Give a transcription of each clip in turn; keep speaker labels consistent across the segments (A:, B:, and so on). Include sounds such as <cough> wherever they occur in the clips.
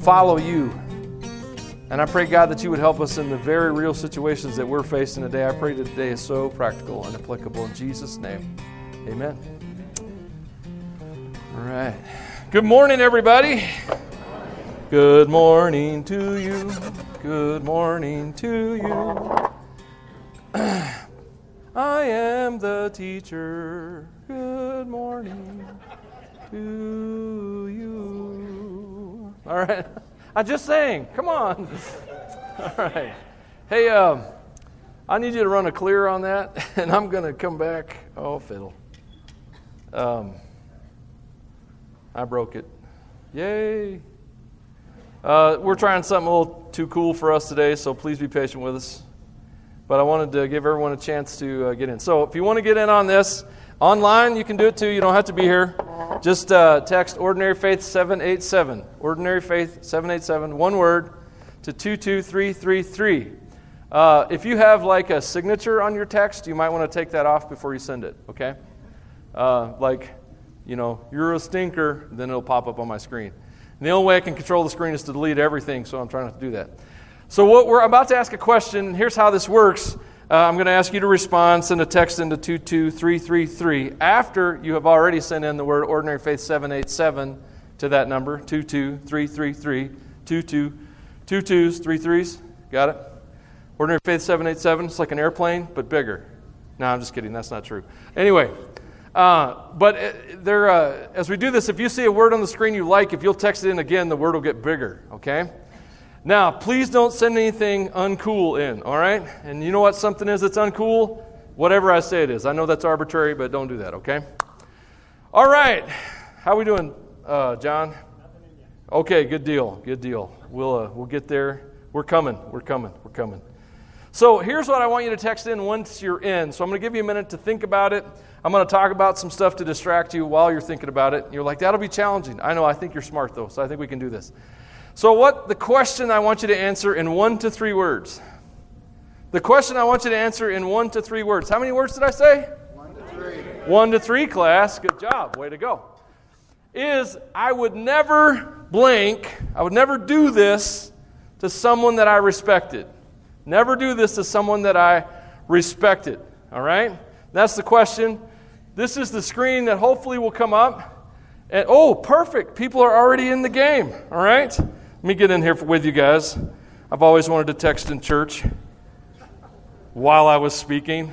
A: follow you. And I pray, God, that you would help us in the very real situations that we're facing today. I pray that today is so practical and applicable. In Jesus' name, amen. All right. Good morning, everybody. Good morning to you. Good morning to you. <clears throat> I am the teacher. Good morning to you. All right. <laughs> I just sang. Come on. <laughs> All right. Hey, um, I need you to run a clear on that, <laughs> and I'm going to come back. Oh, fiddle. Um, I broke it. Yay. Uh, we're trying something a little too cool for us today, so please be patient with us. But I wanted to give everyone a chance to uh, get in. So if you want to get in on this, online you can do it too. You don't have to be here. Just uh, text Ordinary Faith 787. Ordinary Faith 787, one word, to 22333. Uh, if you have like a signature on your text, you might want to take that off before you send it, okay? Uh, like, you know, you're a stinker, then it'll pop up on my screen. And the only way I can control the screen is to delete everything, so I'm trying not to do that. So, what we're about to ask a question. Here's how this works. Uh, I'm going to ask you to respond, send a text into 22333 after you have already sent in the word Ordinary Faith 787 to that number 22333. 22, two twos, three threes. Got it? Ordinary Faith 787. It's like an airplane, but bigger. No, I'm just kidding. That's not true. Anyway, uh, but uh, there, uh, as we do this, if you see a word on the screen you like, if you'll text it in again, the word will get bigger, okay? Now, please don't send anything uncool in, all right? And you know what something is that's uncool? Whatever I say it is. I know that's arbitrary, but don't do that, okay? All right. How we doing, uh, John? Okay, good deal. Good deal. We'll, uh, we'll get there. We're coming. We're coming. We're coming. So here's what I want you to text in once you're in. So I'm going to give you a minute to think about it. I'm going to talk about some stuff to distract you while you're thinking about it. You're like, that'll be challenging. I know, I think you're smart though, so I think we can do this. So, what the question I want you to answer in one to three words? The question I want you to answer in one to three words. How many words did I say?
B: One to three.
A: One to three, class. Good job. Way to go. Is I would never blink, I would never do this to someone that I respected. Never do this to someone that I respected. All right? That's the question. This is the screen that hopefully will come up. And oh, perfect. People are already in the game. All right? Let me get in here with you guys. I've always wanted to text in church while I was speaking.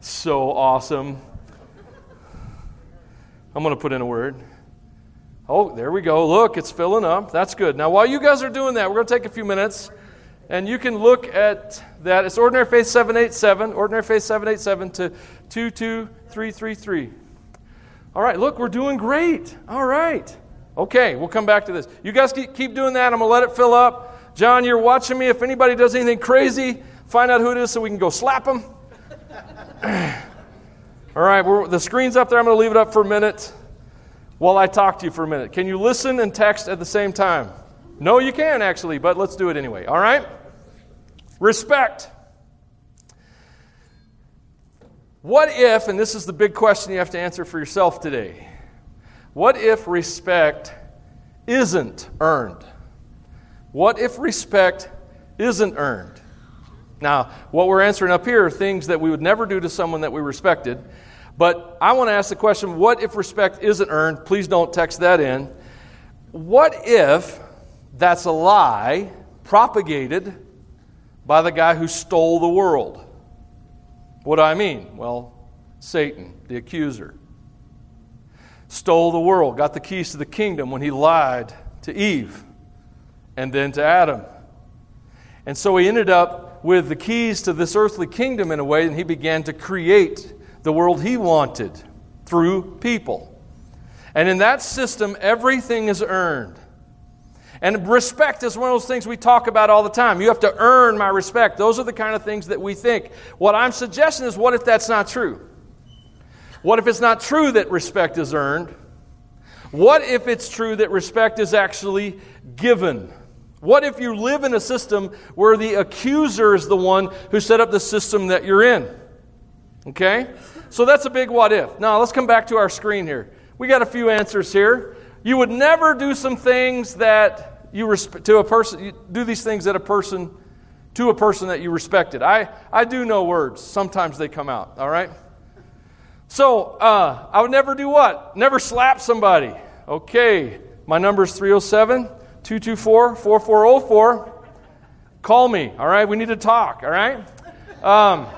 A: So awesome. I'm going to put in a word. Oh, there we go. Look, it's filling up. That's good. Now, while you guys are doing that, we're going to take a few minutes and you can look at that. It's Ordinary Faith 787, Ordinary Faith 787 to 22333. All right, look, we're doing great. All right. Okay, we'll come back to this. You guys keep doing that. I'm going to let it fill up. John, you're watching me. If anybody does anything crazy, find out who it is so we can go slap them. <sighs> All right, the screen's up there. I'm going to leave it up for a minute while I talk to you for a minute. Can you listen and text at the same time? No, you can actually, but let's do it anyway. All right? Respect. What if, and this is the big question you have to answer for yourself today, what if respect isn't earned? What if respect isn't earned? Now, what we're answering up here are things that we would never do to someone that we respected. But I want to ask the question what if respect isn't earned? Please don't text that in. What if that's a lie propagated by the guy who stole the world? What do I mean? Well, Satan, the accuser stole the world, got the keys to the kingdom when he lied to Eve and then to Adam. And so he ended up with the keys to this earthly kingdom in a way, and he began to create the world he wanted through people. And in that system, everything is earned. And respect is one of those things we talk about all the time. You have to earn my respect. Those are the kind of things that we think. What I'm suggesting is what if that's not true? What if it's not true that respect is earned? What if it's true that respect is actually given? What if you live in a system where the accuser is the one who set up the system that you're in? Okay? So that's a big what if. Now, let's come back to our screen here. We got a few answers here. You would never do some things that you resp- to a person. You do these things that a person to a person that you respected. I I do know words. Sometimes they come out. All right. So uh, I would never do what? Never slap somebody. Okay. My number is 307 224 4404. Call me. All right. We need to talk. All right. Um,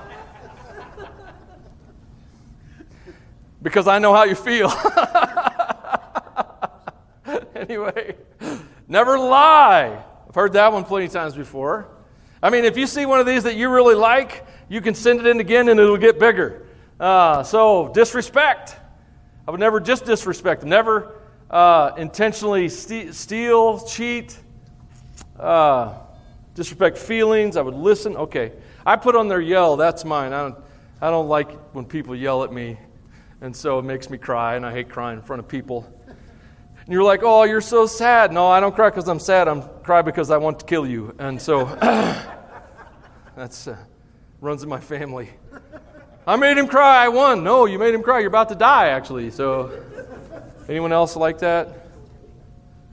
A: because I know how you feel. <laughs> anyway, never lie. I've heard that one plenty of times before. I mean, if you see one of these that you really like, you can send it in again and it'll get bigger. Uh, so, disrespect. I would never just disrespect never uh, intentionally st- steal, cheat, uh, disrespect feelings. I would listen. Okay. I put on their yell. That's mine. I don't, I don't like when people yell at me. And so it makes me cry, and I hate crying in front of people. And you're like, oh, you're so sad. No, I don't cry because I'm sad. I'm cry because I want to kill you. And so <coughs> that's uh, runs in my family. I made him cry. I won. No, you made him cry. You're about to die, actually. So, anyone else like that?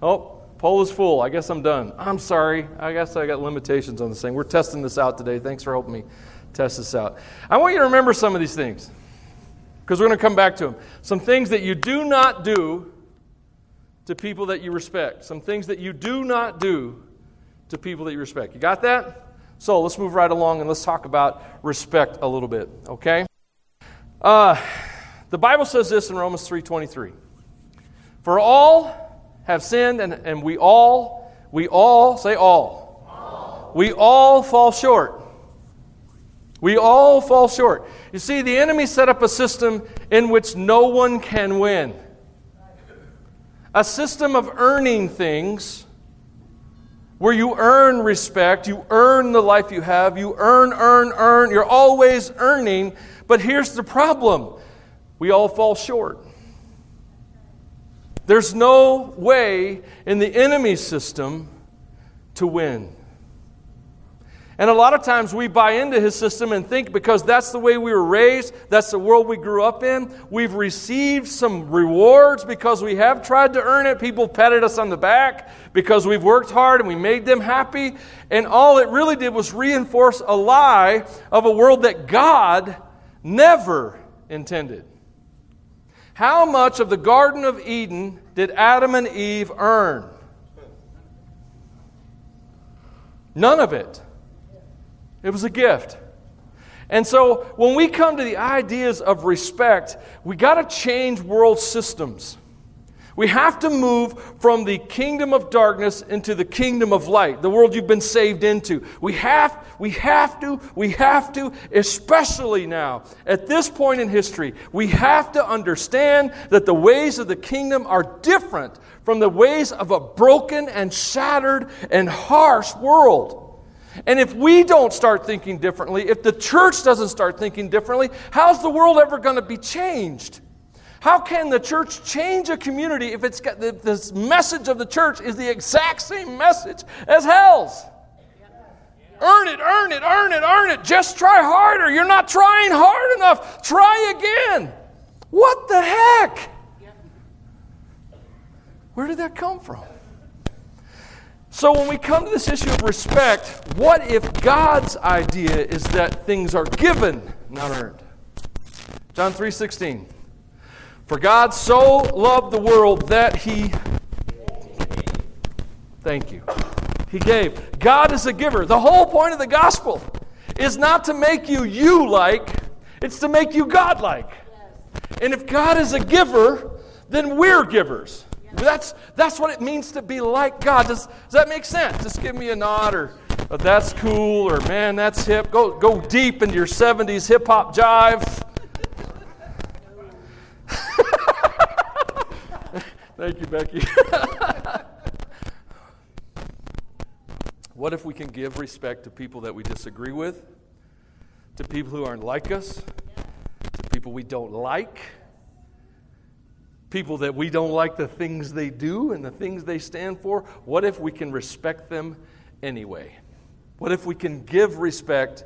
A: Oh, poll is full. I guess I'm done. I'm sorry. I guess I got limitations on this thing. We're testing this out today. Thanks for helping me test this out. I want you to remember some of these things because we're going to come back to them. Some things that you do not do to people that you respect. Some things that you do not do to people that you respect. You got that? So let's move right along and let's talk about respect a little bit, okay? Uh, the Bible says this in Romans 3.23. For all have sinned and, and we all, we all, say all. all. We all fall short we all fall short. You see, the enemy set up a system in which no one can win. A system of earning things where you earn respect, you earn the life you have, you earn, earn, earn. You're always earning. But here's the problem we all fall short. There's no way in the enemy system to win. And a lot of times we buy into his system and think because that's the way we were raised, that's the world we grew up in, we've received some rewards because we have tried to earn it. People patted us on the back because we've worked hard and we made them happy. And all it really did was reinforce a lie of a world that God never intended. How much of the Garden of Eden did Adam and Eve earn? None of it. It was a gift. And so when we come to the ideas of respect, we got to change world systems. We have to move from the kingdom of darkness into the kingdom of light, the world you've been saved into. We have, we have to, we have to, especially now, at this point in history, we have to understand that the ways of the kingdom are different from the ways of a broken and shattered and harsh world. And if we don't start thinking differently, if the church doesn't start thinking differently, how's the world ever going to be changed? How can the church change a community if it's got the, this message of the church is the exact same message as hell's? Earn it, earn it, earn it, earn it. Just try harder. You're not trying hard enough. Try again. What the heck? Where did that come from? So, when we come to this issue of respect, what if God's idea is that things are given, not earned? John 3:16. For God so loved the world that he Thank you. He gave. God is a giver. The whole point of the gospel is not to make you you like, it's to make you God like. And if God is a giver, then we're givers. That's, that's what it means to be like God. Does, does that make sense? Just give me a nod or oh, that's cool or man, that's hip. Go, go deep into your 70s hip hop jive. <laughs> Thank you, Becky. <laughs> what if we can give respect to people that we disagree with, to people who aren't like us, to people we don't like? People that we don't like the things they do and the things they stand for, what if we can respect them anyway? What if we can give respect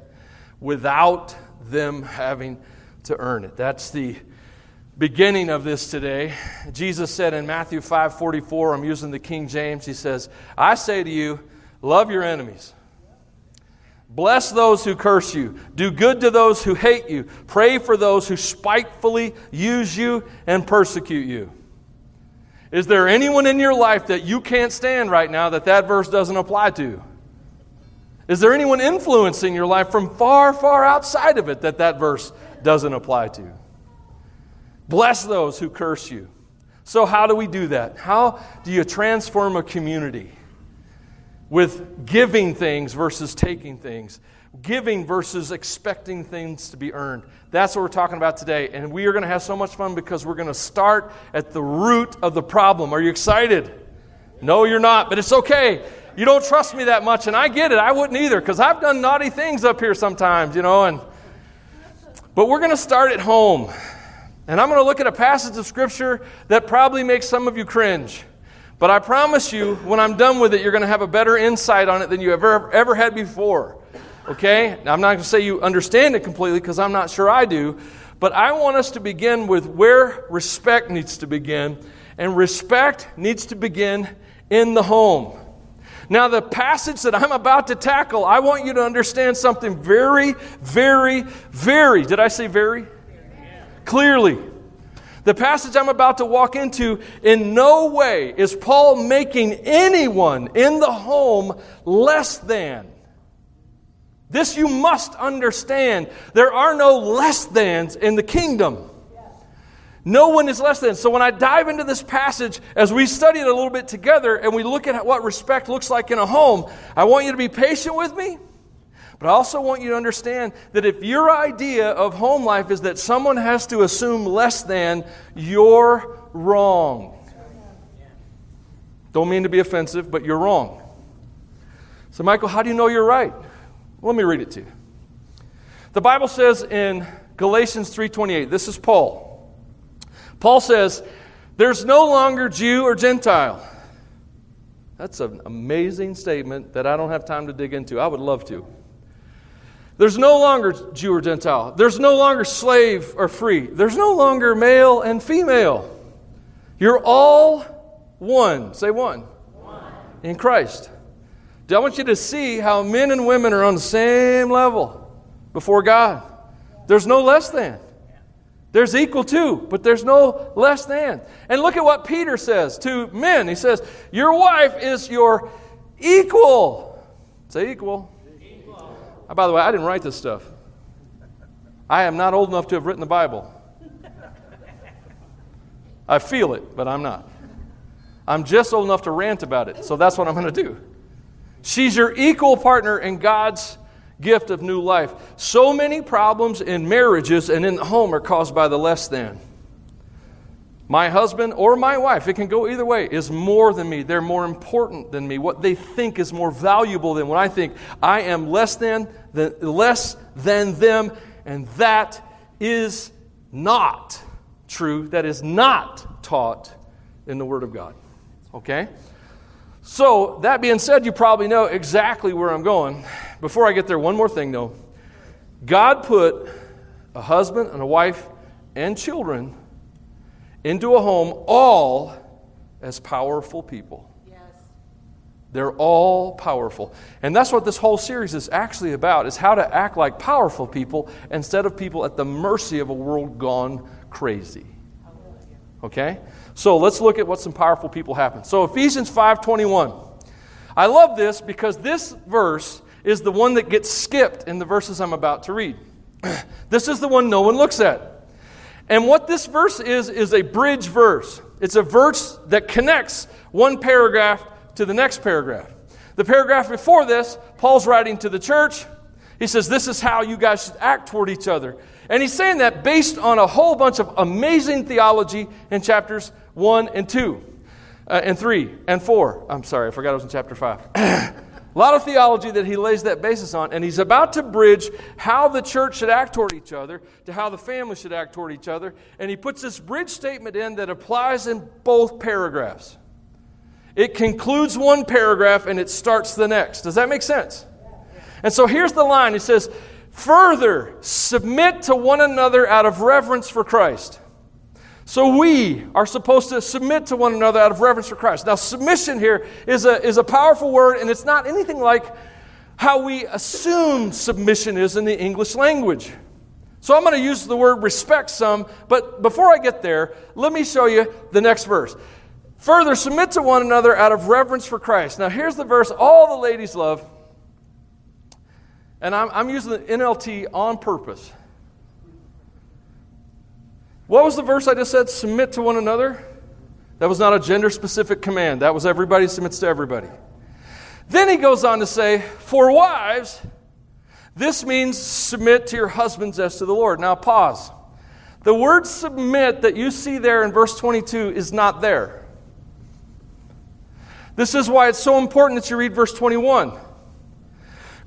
A: without them having to earn it? That's the beginning of this today. Jesus said in Matthew 5:44, I'm using the King James, he says, "I say to you, love your enemies. Bless those who curse you. Do good to those who hate you. Pray for those who spitefully use you and persecute you." Is there anyone in your life that you can't stand right now that that verse doesn't apply to? Is there anyone influencing your life from far, far outside of it that that verse doesn't apply to? Bless those who curse you. So, how do we do that? How do you transform a community with giving things versus taking things? Giving versus expecting things to be earned. That's what we're talking about today. And we are going to have so much fun because we're going to start at the root of the problem. Are you excited? No, you're not, but it's okay. You don't trust me that much, and I get it. I wouldn't either because I've done naughty things up here sometimes, you know. And but we're going to start at home. And I'm going to look at a passage of Scripture that probably makes some of you cringe. But I promise you, when I'm done with it, you're going to have a better insight on it than you ever, ever had before. Okay? Now, I'm not going to say you understand it completely because I'm not sure I do. But I want us to begin with where respect needs to begin. And respect needs to begin in the home. Now, the passage that I'm about to tackle, I want you to understand something very, very, very, did I say very? clearly. The passage I'm about to walk into, in no way is Paul making anyone in the home less than. This you must understand. There are no less thans in the kingdom. No one is less than. So when I dive into this passage, as we study it a little bit together and we look at what respect looks like in a home, I want you to be patient with me. But I also want you to understand that if your idea of home life is that someone has to assume less than, you're wrong. Don't mean to be offensive, but you're wrong. So, Michael, how do you know you're right? Let me read it to you. The Bible says in Galatians 3:28, this is Paul. Paul says, "There's no longer Jew or Gentile." That's an amazing statement that I don't have time to dig into. I would love to. There's no longer Jew or Gentile. There's no longer slave or free. There's no longer male and female. You're all one. Say one. one. In Christ. I want you to see how men and women are on the same level before God. There's no less than. There's equal to, but there's no less than. And look at what Peter says to men. He says, Your wife is your equal. Say equal. Oh, by the way, I didn't write this stuff. I am not old enough to have written the Bible. I feel it, but I'm not. I'm just old enough to rant about it, so that's what I'm going to do. She's your equal partner in God's gift of new life. So many problems in marriages and in the home are caused by the less than my husband or my wife, it can go either way, is more than me. They're more important than me. What they think is more valuable than what I think. I am less than, than less than them, and that is not true. That is not taught in the Word of God. Okay? So, that being said, you probably know exactly where I'm going. Before I get there, one more thing though. God put a husband and a wife and children into a home all as powerful people. Yes. They're all powerful. And that's what this whole series is actually about is how to act like powerful people instead of people at the mercy of a world gone crazy. Okay? So let's look at what some powerful people happen. So Ephesians 5:21. I love this because this verse is the one that gets skipped in the verses I'm about to read. <clears throat> this is the one no one looks at. And what this verse is, is a bridge verse. It's a verse that connects one paragraph to the next paragraph. The paragraph before this, Paul's writing to the church. He says, This is how you guys should act toward each other. And he's saying that based on a whole bunch of amazing theology in chapters 1 and 2, uh, and 3 and 4. I'm sorry, I forgot I was in chapter 5. <clears throat> A lot of theology that he lays that basis on, and he's about to bridge how the church should act toward each other to how the family should act toward each other. And he puts this bridge statement in that applies in both paragraphs. It concludes one paragraph and it starts the next. Does that make sense? And so here's the line he says, Further, submit to one another out of reverence for Christ. So we are supposed to submit to one another out of reverence for Christ. Now, submission here is a, is a powerful word, and it's not anything like how we assume submission is in the English language. So I'm going to use the word respect some, but before I get there, let me show you the next verse. Further, submit to one another out of reverence for Christ. Now, here's the verse all the ladies love, and I'm, I'm using the NLT on purpose. What was the verse I just said? Submit to one another? That was not a gender specific command. That was everybody submits to everybody. Then he goes on to say, For wives, this means submit to your husbands as to the Lord. Now, pause. The word submit that you see there in verse 22 is not there. This is why it's so important that you read verse 21.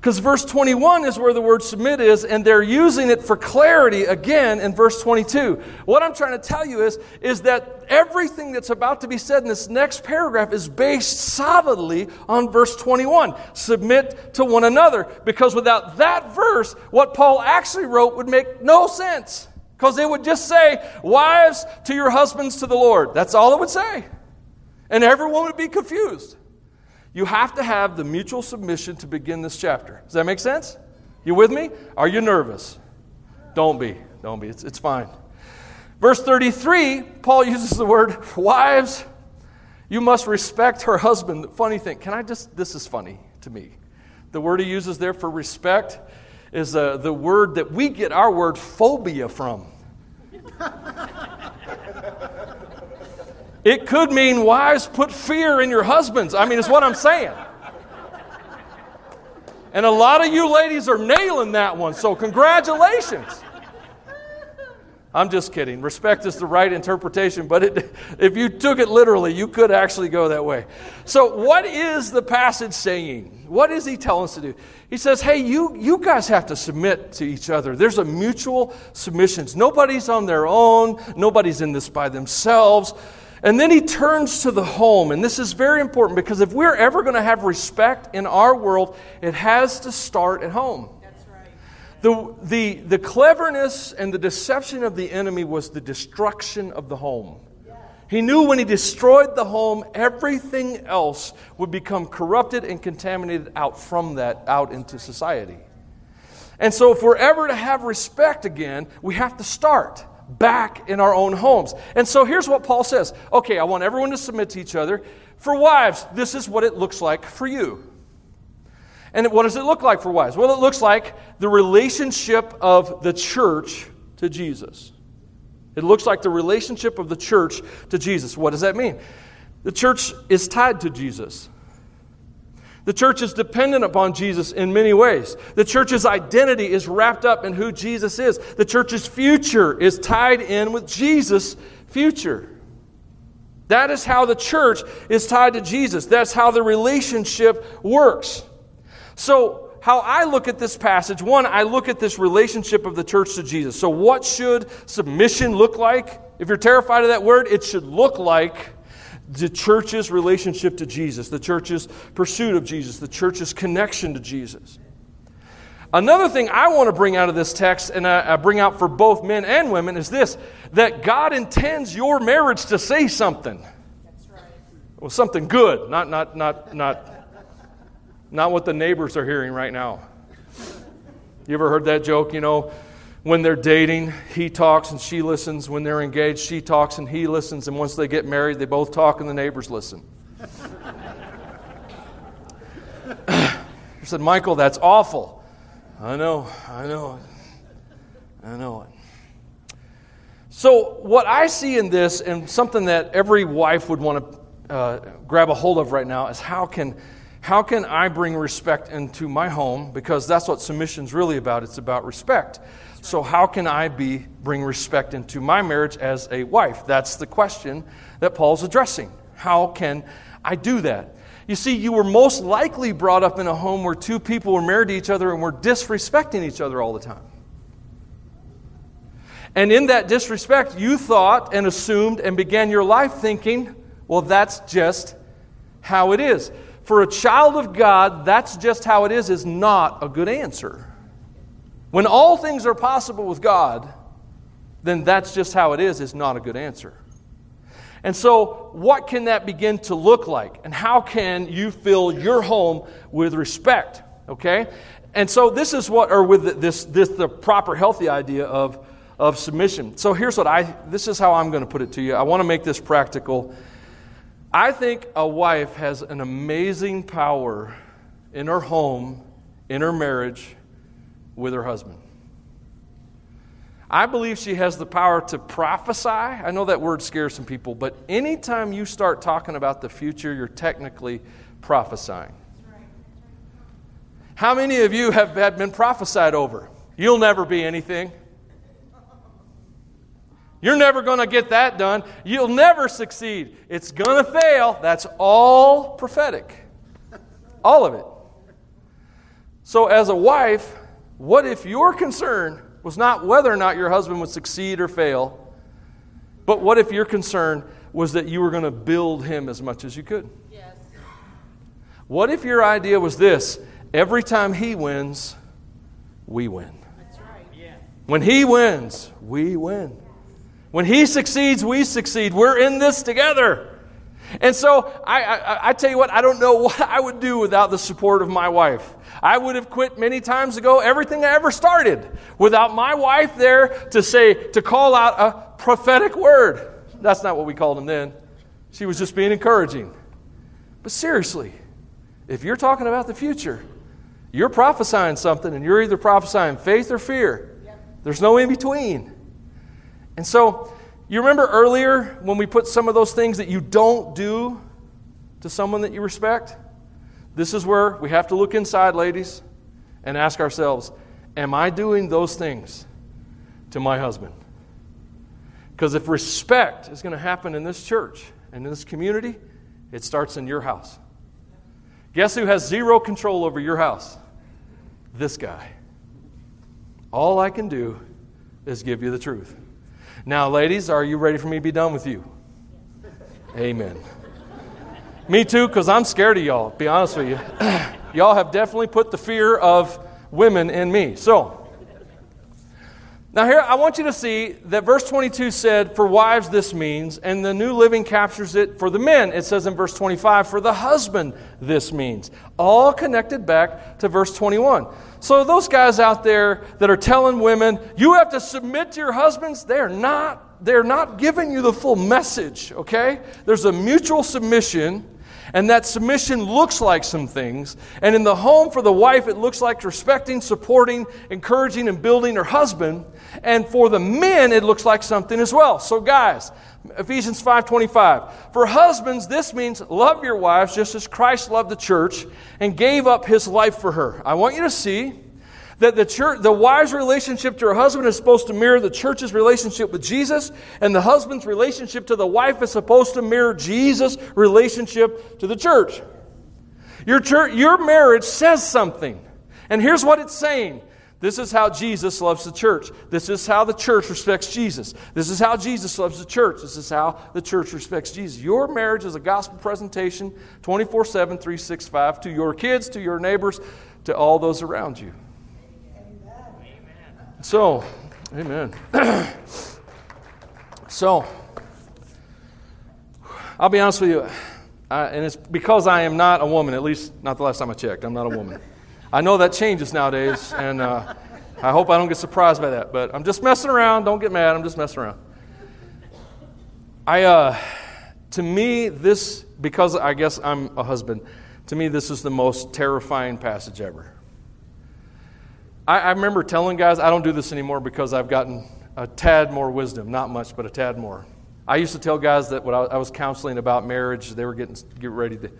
A: Because verse 21 is where the word submit is, and they're using it for clarity again in verse 22. What I'm trying to tell you is, is that everything that's about to be said in this next paragraph is based solidly on verse 21. Submit to one another. Because without that verse, what Paul actually wrote would make no sense. Because it would just say, Wives to your husbands to the Lord. That's all it would say. And everyone would be confused. You have to have the mutual submission to begin this chapter. Does that make sense? You with me? Are you nervous? Don't be. Don't be. It's, it's fine. Verse 33, Paul uses the word wives. You must respect her husband. Funny thing, can I just, this is funny to me. The word he uses there for respect is uh, the word that we get our word phobia from. <laughs> It could mean wives put fear in your husbands. I mean, it's what I'm saying. And a lot of you ladies are nailing that one, so congratulations. I'm just kidding. Respect is the right interpretation, but it, if you took it literally, you could actually go that way. So, what is the passage saying? What is he telling us to do? He says, Hey, you, you guys have to submit to each other. There's a mutual submission. Nobody's on their own, nobody's in this by themselves. And then he turns to the home. And this is very important because if we're ever going to have respect in our world, it has to start at home. That's right. The, the, the cleverness and the deception of the enemy was the destruction of the home. He knew when he destroyed the home, everything else would become corrupted and contaminated out from that, out into society. And so, if we're ever to have respect again, we have to start back in our own homes. And so here's what Paul says Okay, I want everyone to submit to each other. For wives, this is what it looks like for you. And what does it look like for wives? Well, it looks like the relationship of the church to Jesus. It looks like the relationship of the church to Jesus. What does that mean? The church is tied to Jesus. The church is dependent upon Jesus in many ways. The church's identity is wrapped up in who Jesus is. The church's future is tied in with Jesus' future. That is how the church is tied to Jesus. That's how the relationship works. So, how I look at this passage, one, I look at this relationship of the church to Jesus. So, what should submission look like? If you're terrified of that word, it should look like the church's relationship to Jesus, the church's pursuit of Jesus, the church's connection to Jesus. Another thing I want to bring out of this text, and I, bring out for both men and women, is this that God intends your marriage to say something. That's right. Well, something good, not, not, not, not, not what the neighbors are hearing right now. You ever heard that joke? You know, when they're dating, he talks and she listens. When they're engaged, she talks and he listens. And once they get married, they both talk and the neighbors listen. I said, Michael, that's awful. I know, I know. I know it. So, what I see in this, and something that every wife would want to uh, grab a hold of right now, is how can, how can I bring respect into my home? Because that's what submission's really about. It's about respect. So, how can I be, bring respect into my marriage as a wife? That's the question that Paul's addressing. How can I do that? You see, you were most likely brought up in a home where two people were married to each other and were disrespecting each other all the time. And in that disrespect, you thought and assumed and began your life thinking, well, that's just how it is. For a child of God, that's just how it is, is not a good answer. When all things are possible with God, then that's just how it is, is not a good answer. And so, what can that begin to look like? And how can you fill your home with respect? Okay? And so, this is what, or with this, this the proper, healthy idea of, of submission. So, here's what I, this is how I'm going to put it to you. I want to make this practical. I think a wife has an amazing power in her home, in her marriage, with her husband. I believe she has the power to prophesy. I know that word scares some people, but anytime you start talking about the future, you're technically prophesying. How many of you have been prophesied over? You'll never be anything. You're never going to get that done. You'll never succeed. It's going to fail. That's all prophetic. All of it. So, as a wife, what if your concern was not whether or not your husband would succeed or fail, but what if your concern was that you were going to build him as much as you could? Yes. What if your idea was this every time he wins, we win? That's right. Yeah. When he wins, we win. When he succeeds, we succeed. We're in this together. And so I, I, I, tell you what, I don't know <laughs> what I would do without the support of my wife. I would have quit many times ago everything I ever started without my wife there to say, to call out a prophetic word. That's not what we called him then. She was just being encouraging. But seriously, if you're talking about the future, you're prophesying something and you're either prophesying faith or fear. There's no in between. And so, you remember earlier when we put some of those things that you don't do to someone that you respect? This is where we have to look inside, ladies, and ask ourselves Am I doing those things to my husband? Because if respect is going to happen in this church and in this community, it starts in your house. Guess who has zero control over your house? This guy. All I can do is give you the truth. Now, ladies, are you ready for me to be done with you? Amen. me too, because I'm scared of y'all, be honest with you. <clears throat> y'all have definitely put the fear of women in me. So, now, here, I want you to see that verse 22 said, For wives this means, and the New Living captures it for the men. It says in verse 25, For the husband this means. All connected back to verse 21. So, those guys out there that are telling women, you have to submit to your husbands, they're not, they're not giving you the full message, okay? There's a mutual submission and that submission looks like some things. And in the home for the wife, it looks like respecting, supporting, encouraging, and building her husband. And for the men, it looks like something as well. So, guys, Ephesians 5:25. For husbands, this means love your wives just as Christ loved the church and gave up his life for her. I want you to see that the church, the wife's relationship to her husband is supposed to mirror the church's relationship with Jesus, and the husband's relationship to the wife is supposed to mirror Jesus' relationship to the church. Your church, your marriage says something. And here's what it's saying. This is how Jesus loves the church. This is how the church respects Jesus. This is how Jesus loves the church. This is how the church respects Jesus. Your marriage is a gospel presentation 24 7, 365 to your kids, to your neighbors, to all those around you. So, amen. <clears throat> so, I'll be honest with you, I, and it's because I am not a woman, at least not the last time I checked. I'm not a woman. I know that changes nowadays, and uh, I hope I don't get surprised by that, but I'm just messing around. Don't get mad. I'm just messing around. I, uh, to me, this, because I guess I'm a husband, to me, this is the most terrifying passage ever. I, I remember telling guys, I don't do this anymore because I've gotten a tad more wisdom. Not much, but a tad more. I used to tell guys that when I was counseling about marriage, they were getting get ready to,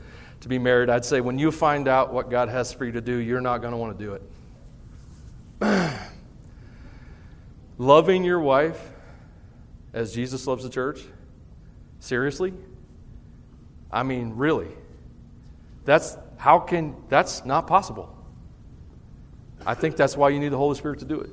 A: to be married. I'd say, when you find out what God has for you to do, you're not going to want to do it. <clears throat> Loving your wife as Jesus loves the church? Seriously? I mean, really? That's how can that's not possible. I think that's why you need the Holy Spirit to do it.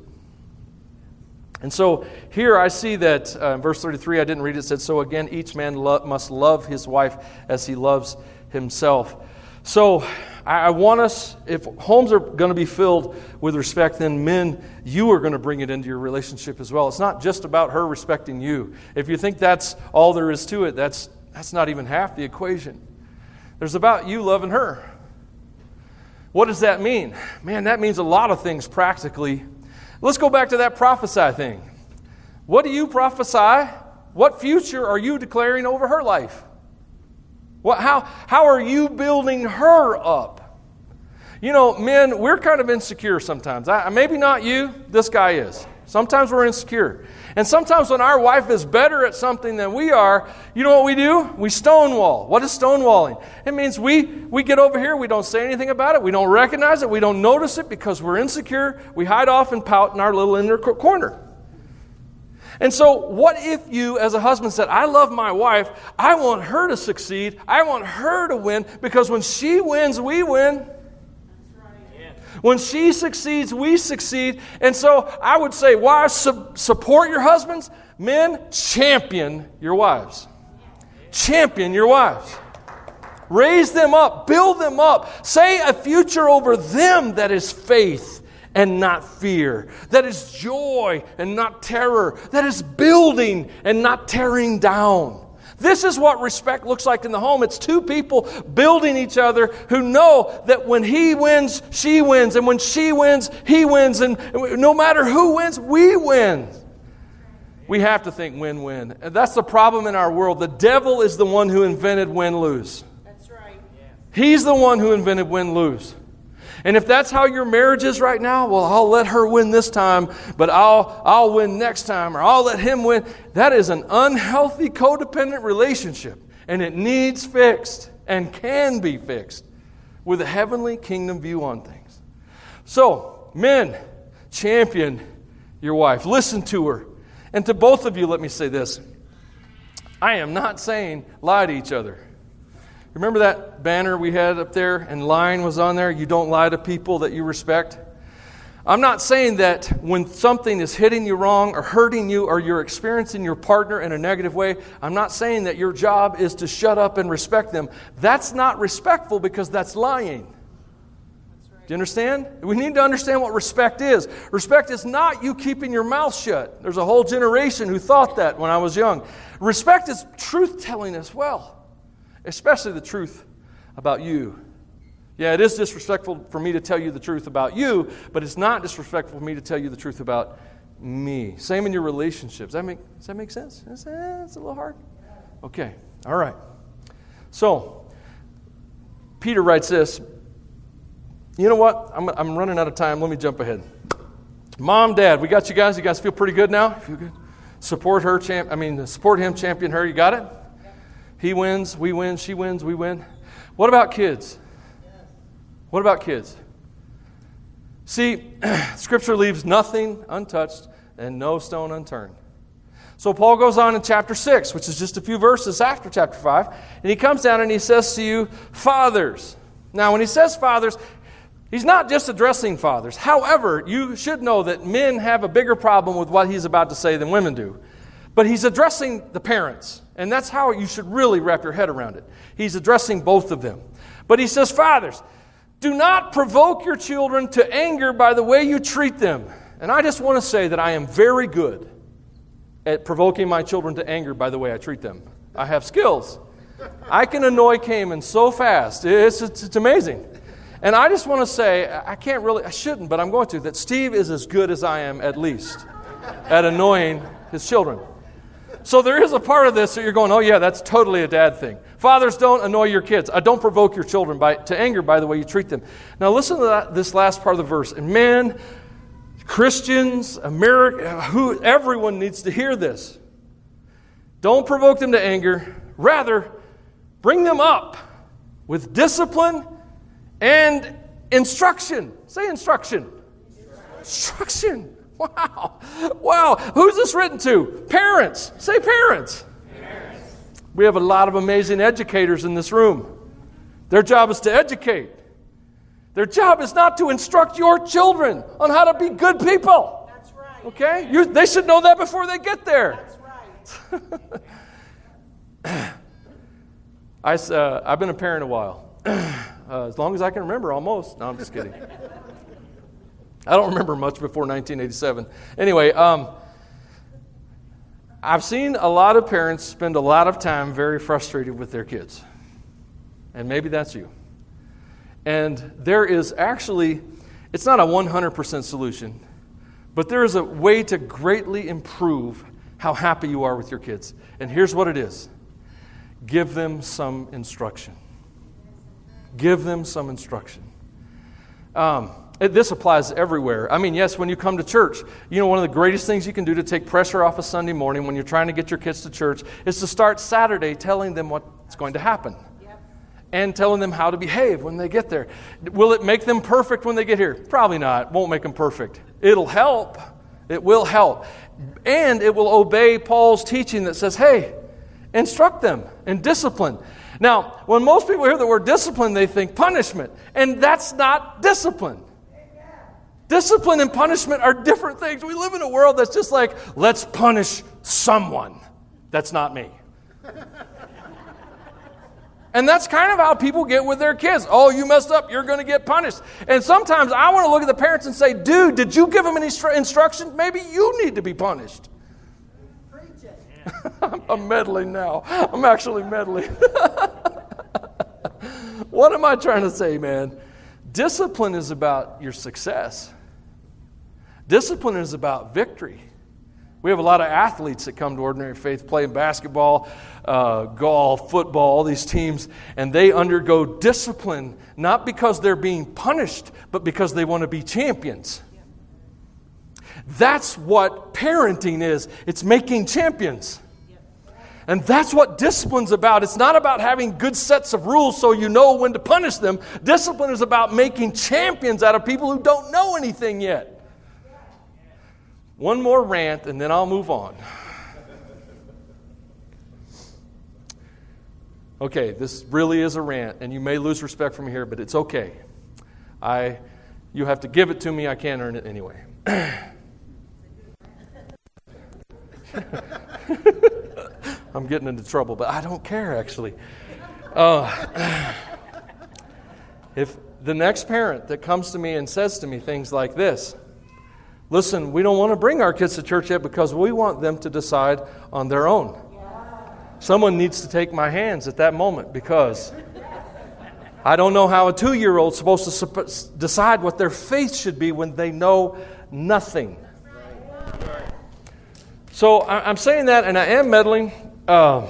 A: And so here I see that uh, verse 33, I didn't read it, said, So again, each man lo- must love his wife as he loves himself. So I want us, if homes are going to be filled with respect, then men, you are going to bring it into your relationship as well. It's not just about her respecting you. If you think that's all there is to it, that's, that's not even half the equation. There's about you loving her. What does that mean? Man, that means a lot of things practically. Let's go back to that prophesy thing. What do you prophesy? What future are you declaring over her life? What, how, how are you building her up? You know, men, we're kind of insecure sometimes. I, maybe not you, this guy is. Sometimes we're insecure. And sometimes when our wife is better at something than we are, you know what we do? We stonewall. What is stonewalling? It means we, we get over here, we don't say anything about it, we don't recognize it, we don't notice it because we're insecure. We hide off and pout in our little inner corner. And so, what if you, as a husband, said, I love my wife, I want her to succeed, I want her to win, because when she wins, we win. When she succeeds, we succeed. And so I would say, wives, su- support your husbands. Men, champion your wives. Champion your wives. Raise them up, build them up. Say a future over them that is faith and not fear, that is joy and not terror, that is building and not tearing down. This is what respect looks like in the home. It's two people building each other who know that when he wins, she wins, and when she wins, he wins, and no matter who wins, we win. We have to think win win. That's the problem in our world. The devil is the one who invented win lose. That's right. He's the one who invented win lose. And if that's how your marriage is right now, well, I'll let her win this time, but I'll, I'll win next time, or I'll let him win. That is an unhealthy codependent relationship, and it needs fixed and can be fixed with a heavenly kingdom view on things. So, men, champion your wife, listen to her. And to both of you, let me say this I am not saying lie to each other. Remember that banner we had up there and line was on there? You don't lie to people that you respect. I'm not saying that when something is hitting you wrong or hurting you or you're experiencing your partner in a negative way, I'm not saying that your job is to shut up and respect them. That's not respectful because that's lying. Do you understand? We need to understand what respect is. Respect is not you keeping your mouth shut. There's a whole generation who thought that when I was young. Respect is truth telling as well especially the truth about you. Yeah, it is disrespectful for me to tell you the truth about you, but it's not disrespectful for me to tell you the truth about me. Same in your relationships. Does that make, does that make sense? It's, it's a little hard. Okay, all right. So, Peter writes this. You know what? I'm, I'm running out of time. Let me jump ahead. Mom, Dad, we got you guys. You guys feel pretty good now? Feel good? Support her, champ. I mean, support him, champion her. You got it? He wins, we win, she wins, we win. What about kids? What about kids? See, <clears throat> Scripture leaves nothing untouched and no stone unturned. So Paul goes on in chapter 6, which is just a few verses after chapter 5, and he comes down and he says to you, Fathers. Now, when he says fathers, he's not just addressing fathers. However, you should know that men have a bigger problem with what he's about to say than women do. But he's addressing the parents, and that's how you should really wrap your head around it. He's addressing both of them. But he says, Fathers, do not provoke your children to anger by the way you treat them. And I just want to say that I am very good at provoking my children to anger by the way I treat them. I have skills. I can annoy Cayman so fast. It's, it's, it's amazing. And I just want to say, I can't really, I shouldn't, but I'm going to, that Steve is as good as I am, at least, at annoying his children. So there is a part of this that you're going, oh, yeah, that's totally a dad thing. Fathers, don't annoy your kids. Uh, don't provoke your children by, to anger by the way you treat them. Now, listen to that, this last part of the verse. And men, Christians, America, who, everyone needs to hear this. Don't provoke them to anger. Rather, bring them up with discipline and instruction. Say instruction. Instruction. <laughs> Wow. Wow. Who's this written to? Parents. Say parents. parents. We have a lot of amazing educators in this room. Their job is to educate. Their job is not to instruct your children on how to be good people. That's right. Okay? You, they should know that before they get there. That's right. <laughs> I, uh, I've been a parent a while. <clears throat> uh, as long as I can remember, almost. No, I'm just kidding. <laughs> I don't remember much before 1987. Anyway, um, I've seen a lot of parents spend a lot of time very frustrated with their kids. And maybe that's you. And there is actually, it's not a 100% solution, but there is a way to greatly improve how happy you are with your kids. And here's what it is give them some instruction. Give them some instruction. Um, it, this applies everywhere. I mean, yes, when you come to church, you know, one of the greatest things you can do to take pressure off a Sunday morning when you're trying to get your kids to church is to start Saturday telling them what's going to happen yep. and telling them how to behave when they get there. Will it make them perfect when they get here? Probably not. Won't make them perfect. It'll help. It will help. And it will obey Paul's teaching that says, hey, instruct them and discipline. Now, when most people hear the word discipline, they think punishment. And that's not discipline. Discipline and punishment are different things. We live in a world that's just like, let's punish someone. That's not me. And that's kind of how people get with their kids. Oh, you messed up, you're going to get punished. And sometimes I want to look at the parents and say, dude, did you give them any instruction? Maybe you need to be punished. <laughs> I'm meddling now. I'm actually meddling. <laughs> what am I trying to say, man? Discipline is about your success. Discipline is about victory. We have a lot of athletes that come to Ordinary Faith playing basketball, uh, golf, football, all these teams, and they undergo discipline not because they're being punished, but because they want to be champions. That's what parenting is it's making champions. And that's what discipline's about. It's not about having good sets of rules so you know when to punish them. Discipline is about making champions out of people who don't know anything yet. One more rant, and then I'll move on. Okay, this really is a rant, and you may lose respect from here, but it's okay. I, you have to give it to me. I can't earn it anyway. <laughs> I'm getting into trouble, but I don't care actually. Uh, if the next parent that comes to me and says to me things like this, Listen, we don't want to bring our kids to church yet because we want them to decide on their own. Someone needs to take my hands at that moment because I don't know how a two year old is supposed to decide what their faith should be when they know nothing. So I'm saying that, and I am meddling. Uh,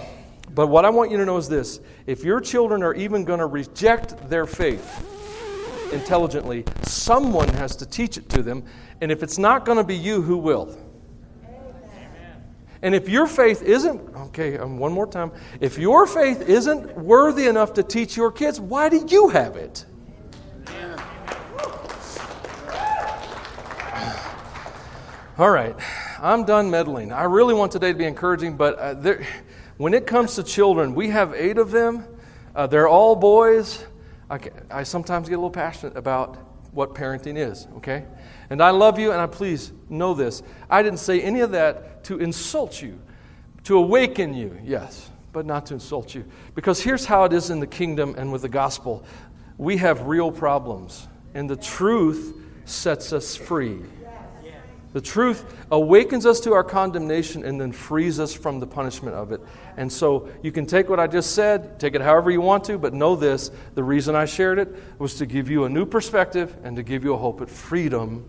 A: but what I want you to know is this if your children are even going to reject their faith intelligently, someone has to teach it to them. And if it's not going to be you, who will? And if your faith isn't, okay, um, one more time. If your faith isn't worthy enough to teach your kids, why do you have it? <sighs> All right, I'm done meddling. I really want today to be encouraging, but uh, there, when it comes to children, we have eight of them. Uh, they're all boys. I, I sometimes get a little passionate about what parenting is, okay? And I love you, and I please know this. I didn't say any of that to insult you, to awaken you, yes, but not to insult you. Because here's how it is in the kingdom and with the gospel we have real problems, and the truth sets us free. The truth awakens us to our condemnation and then frees us from the punishment of it. And so you can take what I just said, take it however you want to, but know this the reason I shared it was to give you a new perspective and to give you a hope at freedom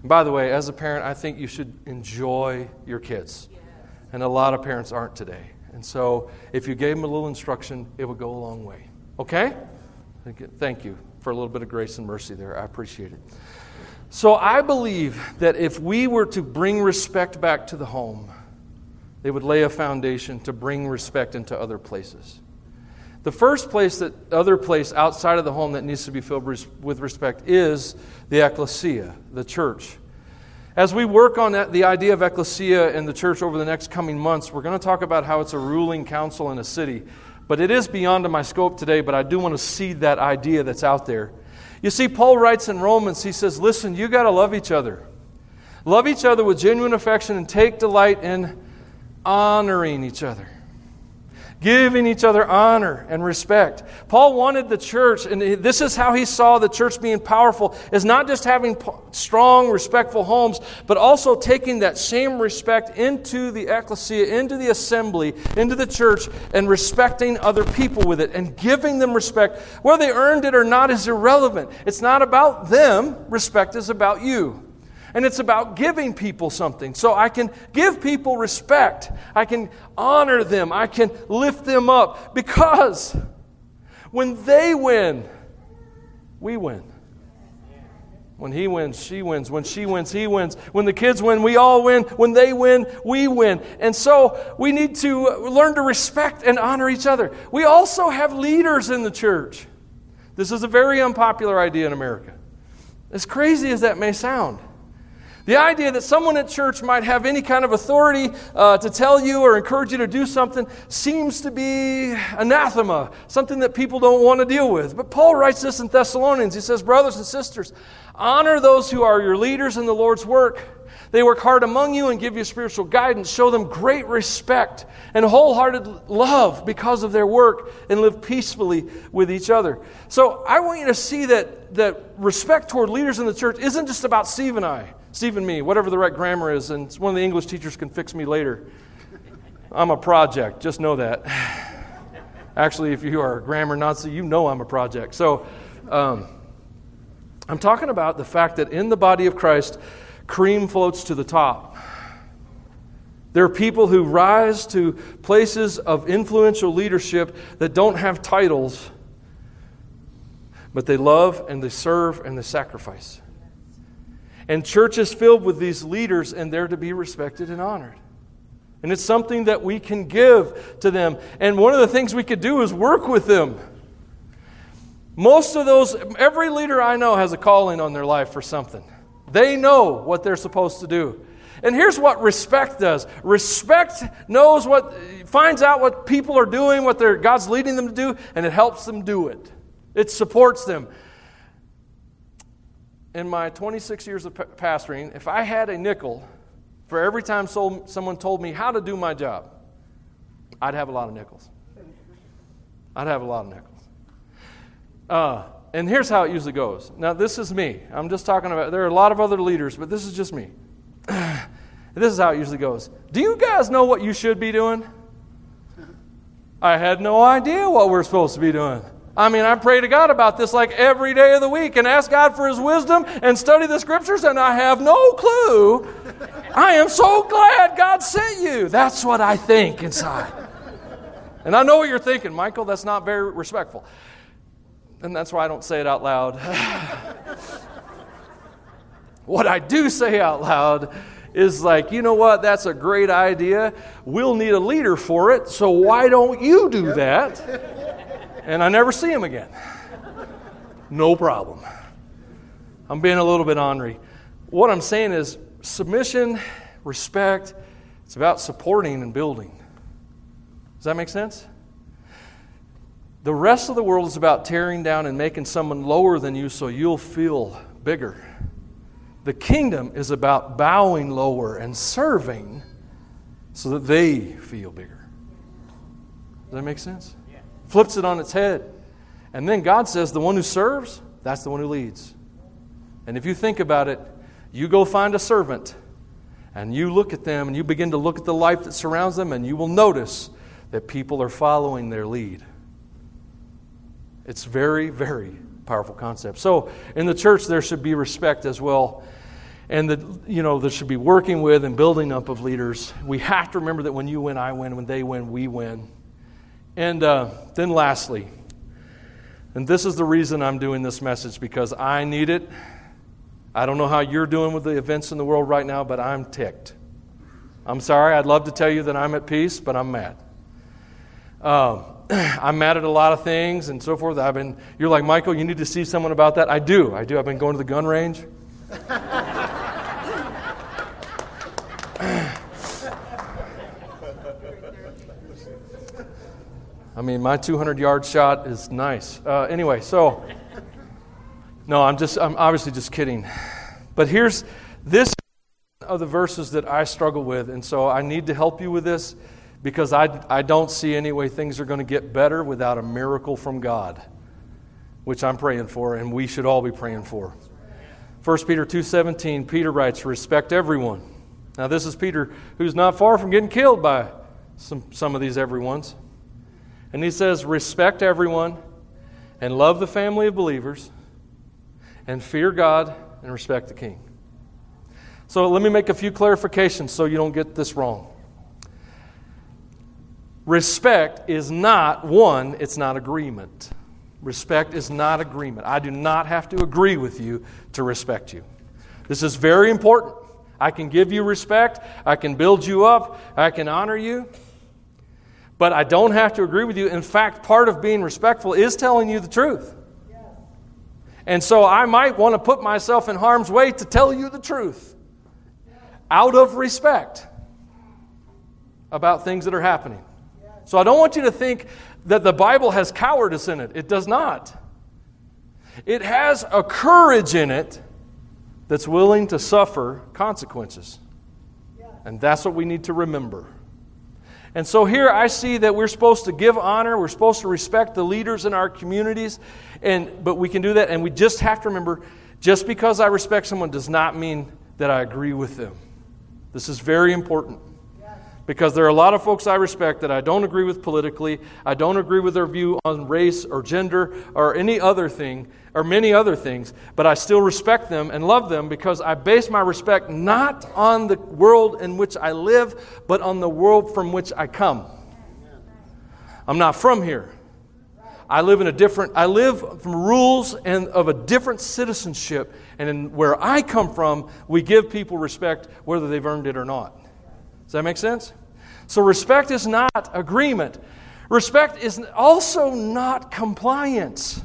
A: and by the way, as a parent, I think you should enjoy your kids. And a lot of parents aren't today. And so if you gave them a little instruction, it would go a long way. Okay? Thank you for a little bit of grace and mercy there. I appreciate it. So I believe that if we were to bring respect back to the home, they would lay a foundation to bring respect into other places. The first place that other place outside of the home that needs to be filled with respect is the ecclesia, the church. As we work on that, the idea of ecclesia and the church over the next coming months, we're going to talk about how it's a ruling council in a city. But it is beyond my scope today, but I do want to seed that idea that's out there. You see, Paul writes in Romans, he says, Listen, you got to love each other. Love each other with genuine affection and take delight in honoring each other. Giving each other honor and respect. Paul wanted the church, and this is how he saw the church being powerful, is not just having strong, respectful homes, but also taking that same respect into the ecclesia, into the assembly, into the church, and respecting other people with it, and giving them respect. Whether they earned it or not is irrelevant. It's not about them, respect is about you. And it's about giving people something. So I can give people respect. I can honor them. I can lift them up. Because when they win, we win. When he wins, she wins. When she wins, he wins. When the kids win, we all win. When they win, we win. And so we need to learn to respect and honor each other. We also have leaders in the church. This is a very unpopular idea in America. As crazy as that may sound. The idea that someone at church might have any kind of authority uh, to tell you or encourage you to do something seems to be anathema, something that people don't want to deal with. But Paul writes this in Thessalonians. He says, Brothers and sisters, honor those who are your leaders in the Lord's work. They work hard among you and give you spiritual guidance. Show them great respect and wholehearted love because of their work and live peacefully with each other. So I want you to see that, that respect toward leaders in the church isn't just about Steve and I. Steve and me, whatever the right grammar is, and one of the English teachers can fix me later. I'm a project, just know that. <sighs> Actually, if you are a grammar Nazi, you know I'm a project. So, um, I'm talking about the fact that in the body of Christ, cream floats to the top. There are people who rise to places of influential leadership that don't have titles, but they love and they serve and they sacrifice. And churches filled with these leaders, and they're to be respected and honored. And it's something that we can give to them. And one of the things we could do is work with them. Most of those, every leader I know has a calling on their life for something. They know what they're supposed to do. And here's what respect does respect knows what, finds out what people are doing, what God's leading them to do, and it helps them do it. It supports them in my 26 years of pastoring, if I had a nickel for every time someone told me how to do my job, I'd have a lot of nickels. I'd have a lot of nickels. Uh, and here's how it usually goes. Now, this is me. I'm just talking about, there are a lot of other leaders, but this is just me. <clears throat> this is how it usually goes. Do you guys know what you should be doing? I had no idea what we're supposed to be doing. I mean, I pray to God about this like every day of the week and ask God for His wisdom and study the scriptures, and I have no clue. <laughs> I am so glad God sent you. That's what I think inside. And I know what you're thinking, Michael, that's not very respectful. And that's why I don't say it out loud. <sighs> what I do say out loud is like, you know what, that's a great idea. We'll need a leader for it, so why don't you do that? and I never see him again. No problem. I'm being a little bit ornery. What I'm saying is submission, respect, it's about supporting and building. Does that make sense? The rest of the world is about tearing down and making someone lower than you so you'll feel bigger. The kingdom is about bowing lower and serving so that they feel bigger. Does that make sense? flips it on its head. And then God says, the one who serves, that's the one who leads. And if you think about it, you go find a servant and you look at them and you begin to look at the life that surrounds them, and you will notice that people are following their lead. It's very, very powerful concept. So in the church, there should be respect as well. And that you know there should be working with and building up of leaders. We have to remember that when you win, I win. When they win, we win. And uh, then, lastly, and this is the reason I'm doing this message because I need it. I don't know how you're doing with the events in the world right now, but I'm ticked. I'm sorry. I'd love to tell you that I'm at peace, but I'm mad. Um, <clears throat> I'm mad at a lot of things and so forth. I've been. You're like Michael. You need to see someone about that. I do. I do. I've been going to the gun range. <clears throat> I mean, my 200 yard shot is nice. Uh, anyway, so, no, I'm just, I'm obviously just kidding. But here's this of the verses that I struggle with, and so I need to help you with this because I, I don't see any way things are going to get better without a miracle from God, which I'm praying for and we should all be praying for. 1 Peter 2:17 Peter writes respect everyone. Now this is Peter who's not far from getting killed by some, some of these everyone's. And he says respect everyone and love the family of believers and fear God and respect the king. So let me make a few clarifications so you don't get this wrong. Respect is not one, it's not agreement. Respect is not agreement. I do not have to agree with you to respect you. This is very important. I can give you respect, I can build you up, I can honor you, but I don't have to agree with you. In fact, part of being respectful is telling you the truth. And so I might want to put myself in harm's way to tell you the truth out of respect about things that are happening. So I don't want you to think that the Bible has cowardice in it. It does not. It has a courage in it that's willing to suffer consequences. And that's what we need to remember. And so here I see that we're supposed to give honor, we're supposed to respect the leaders in our communities, and but we can do that and we just have to remember just because I respect someone does not mean that I agree with them. This is very important because there are a lot of folks I respect that I don't agree with politically. I don't agree with their view on race or gender or any other thing or many other things, but I still respect them and love them because I base my respect not on the world in which I live, but on the world from which I come. I'm not from here. I live in a different I live from rules and of a different citizenship and in where I come from, we give people respect whether they've earned it or not. Does that make sense? So, respect is not agreement. Respect is also not compliance.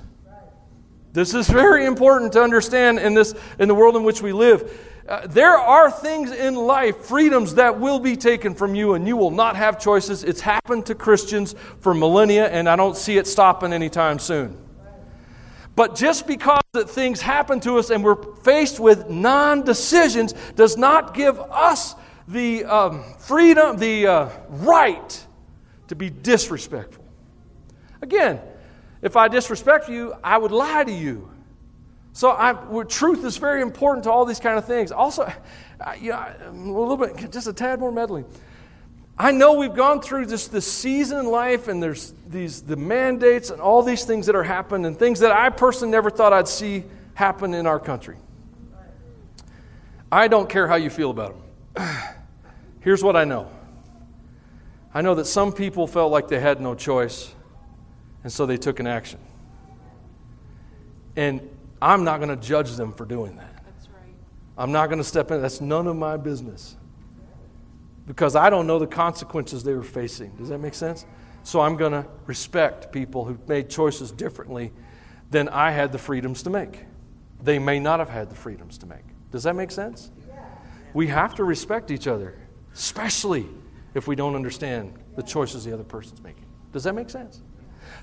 A: This is very important to understand in, this, in the world in which we live. Uh, there are things in life, freedoms that will be taken from you, and you will not have choices. It's happened to Christians for millennia, and I don't see it stopping anytime soon. But just because that things happen to us and we're faced with non decisions does not give us the um, freedom, the uh, right to be disrespectful. Again, if I disrespect you, I would lie to you. So I, truth is very important to all these kind of things. Also, I, you know, a little bit, just a tad more meddling. I know we've gone through this, this season in life, and there's these the mandates and all these things that are happening, and things that I personally never thought I'd see happen in our country. I don't care how you feel about them. <sighs> Here's what I know I know that some people felt like they had no choice, and so they took an action. And I'm not going to judge them for doing that. That's right. I'm not going to step in. That's none of my business. Because I don't know the consequences they were facing. Does that make sense? So I'm going to respect people who made choices differently than I had the freedoms to make. They may not have had the freedoms to make. Does that make sense? We have to respect each other especially if we don't understand the choices the other person's making. Does that make sense?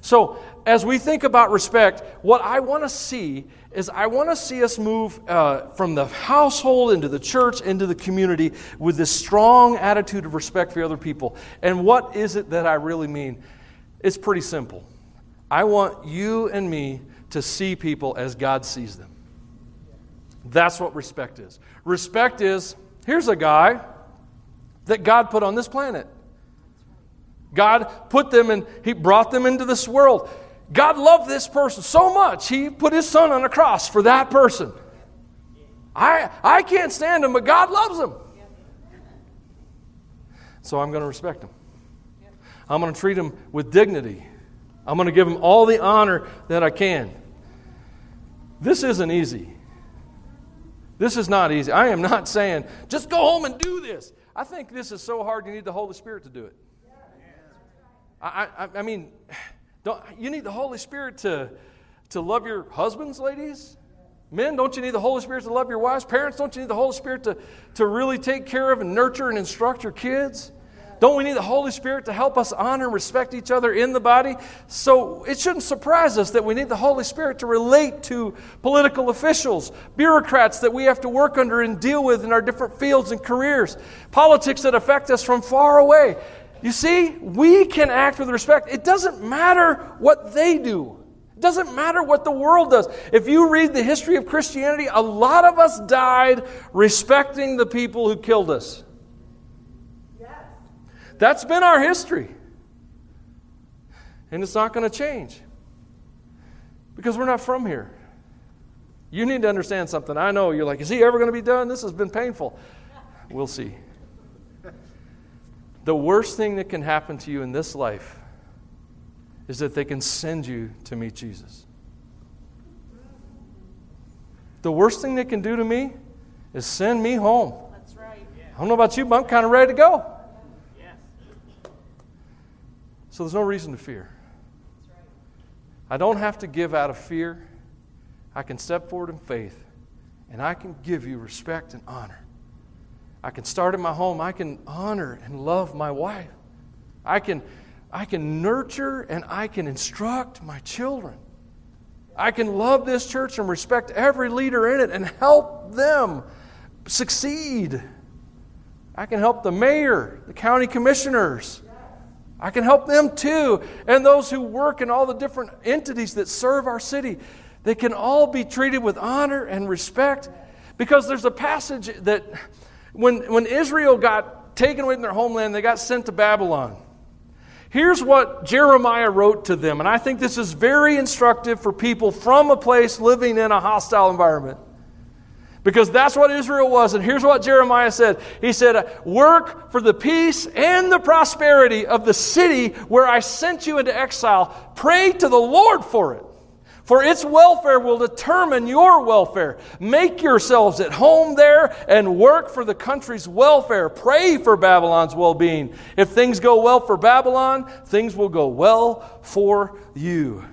A: So, as we think about respect, what I want to see is I want to see us move uh, from the household into the church, into the community with this strong attitude of respect for other people. And what is it that I really mean? It's pretty simple. I want you and me to see people as God sees them. That's what respect is. Respect is here's a guy that God put on this planet. God put them and He brought them into this world. God loved this person so much, He put His Son on a cross for that person. I, I can't stand him, but God loves him. So I'm going to respect him. I'm going to treat him with dignity. I'm going to give him all the honor that I can. This isn't easy. This is not easy. I am not saying, just go home and do this. I think this is so hard you need the Holy Spirit to do it. I, I, I mean, don't, you need the Holy Spirit to, to love your husbands, ladies? Men, don't you need the Holy Spirit to love your wives? Parents, don't you need the Holy Spirit to, to really take care of and nurture and instruct your kids? Don't we need the Holy Spirit to help us honor and respect each other in the body? So it shouldn't surprise us that we need the Holy Spirit to relate to political officials, bureaucrats that we have to work under and deal with in our different fields and careers, politics that affect us from far away. You see, we can act with respect. It doesn't matter what they do. It doesn't matter what the world does. If you read the history of Christianity, a lot of us died respecting the people who killed us. That's been our history. And it's not going to change because we're not from here. You need to understand something. I know you're like, is he ever going to be done? This has been painful. We'll see. The worst thing that can happen to you in this life is that they can send you to meet Jesus. The worst thing they can do to me is send me home. That's right. I don't know about you, but I'm kind of ready to go. So there's no reason to fear. I don't have to give out of fear. I can step forward in faith and I can give you respect and honor. I can start in my home. I can honor and love my wife. I can, I can nurture and I can instruct my children. I can love this church and respect every leader in it and help them succeed. I can help the mayor, the county commissioners. I can help them too. And those who work in all the different entities that serve our city. They can all be treated with honor and respect because there's a passage that when, when Israel got taken away from their homeland, they got sent to Babylon. Here's what Jeremiah wrote to them, and I think this is very instructive for people from a place living in a hostile environment. Because that's what Israel was. And here's what Jeremiah said He said, Work for the peace and the prosperity of the city where I sent you into exile. Pray to the Lord for it. For its welfare will determine your welfare. Make yourselves at home there and work for the country's welfare. Pray for Babylon's well being. If things go well for Babylon, things will go well for you.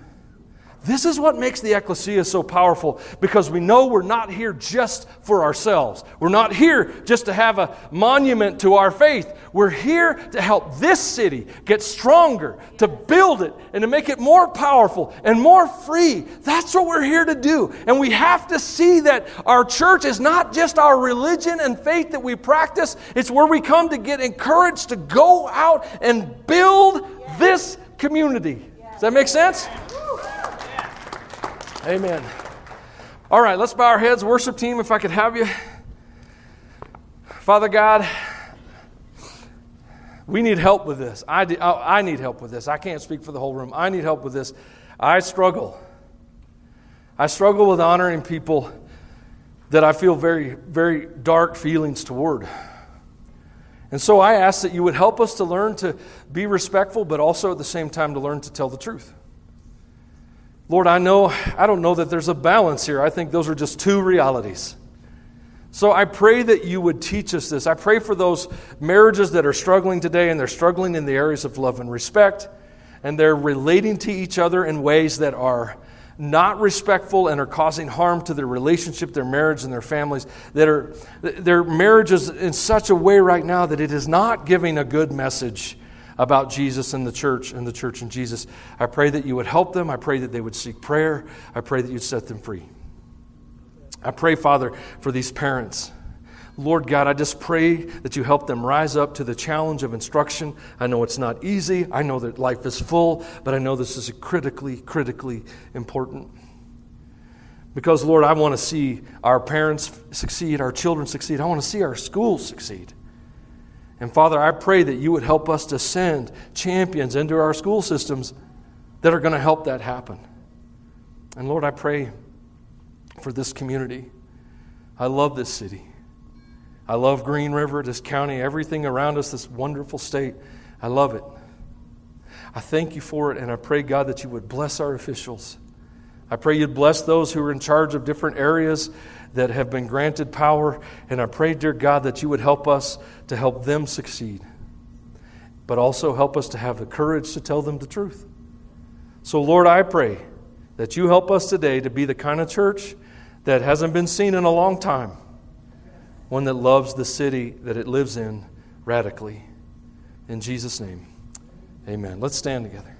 A: This is what makes the ecclesia so powerful because we know we're not here just for ourselves. We're not here just to have a monument to our faith. We're here to help this city get stronger, to build it, and to make it more powerful and more free. That's what we're here to do. And we have to see that our church is not just our religion and faith that we practice, it's where we come to get encouraged to go out and build this community. Does that make sense? Amen. All right, let's bow our heads. Worship team, if I could have you. Father God, we need help with this. I, oh, I need help with this. I can't speak for the whole room. I need help with this. I struggle. I struggle with honoring people that I feel very, very dark feelings toward. And so I ask that you would help us to learn to be respectful, but also at the same time to learn to tell the truth. Lord, I know, I don't know that there's a balance here. I think those are just two realities. So I pray that you would teach us this. I pray for those marriages that are struggling today and they're struggling in the areas of love and respect and they're relating to each other in ways that are not respectful and are causing harm to their relationship, their marriage, and their families, that are their marriages in such a way right now that it is not giving a good message about Jesus and the church and the church and Jesus. I pray that you would help them. I pray that they would seek prayer. I pray that you'd set them free. I pray, Father, for these parents. Lord God, I just pray that you help them rise up to the challenge of instruction. I know it's not easy. I know that life is full, but I know this is critically, critically important. Because, Lord, I want to see our parents succeed, our children succeed. I want to see our schools succeed. And Father, I pray that you would help us to send champions into our school systems that are going to help that happen. And Lord, I pray for this community. I love this city. I love Green River, this county, everything around us, this wonderful state. I love it. I thank you for it, and I pray, God, that you would bless our officials. I pray you'd bless those who are in charge of different areas that have been granted power. And I pray, dear God, that you would help us to help them succeed, but also help us to have the courage to tell them the truth. So, Lord, I pray that you help us today to be the kind of church that hasn't been seen in a long time, one that loves the city that it lives in radically. In Jesus' name, amen. Let's stand together.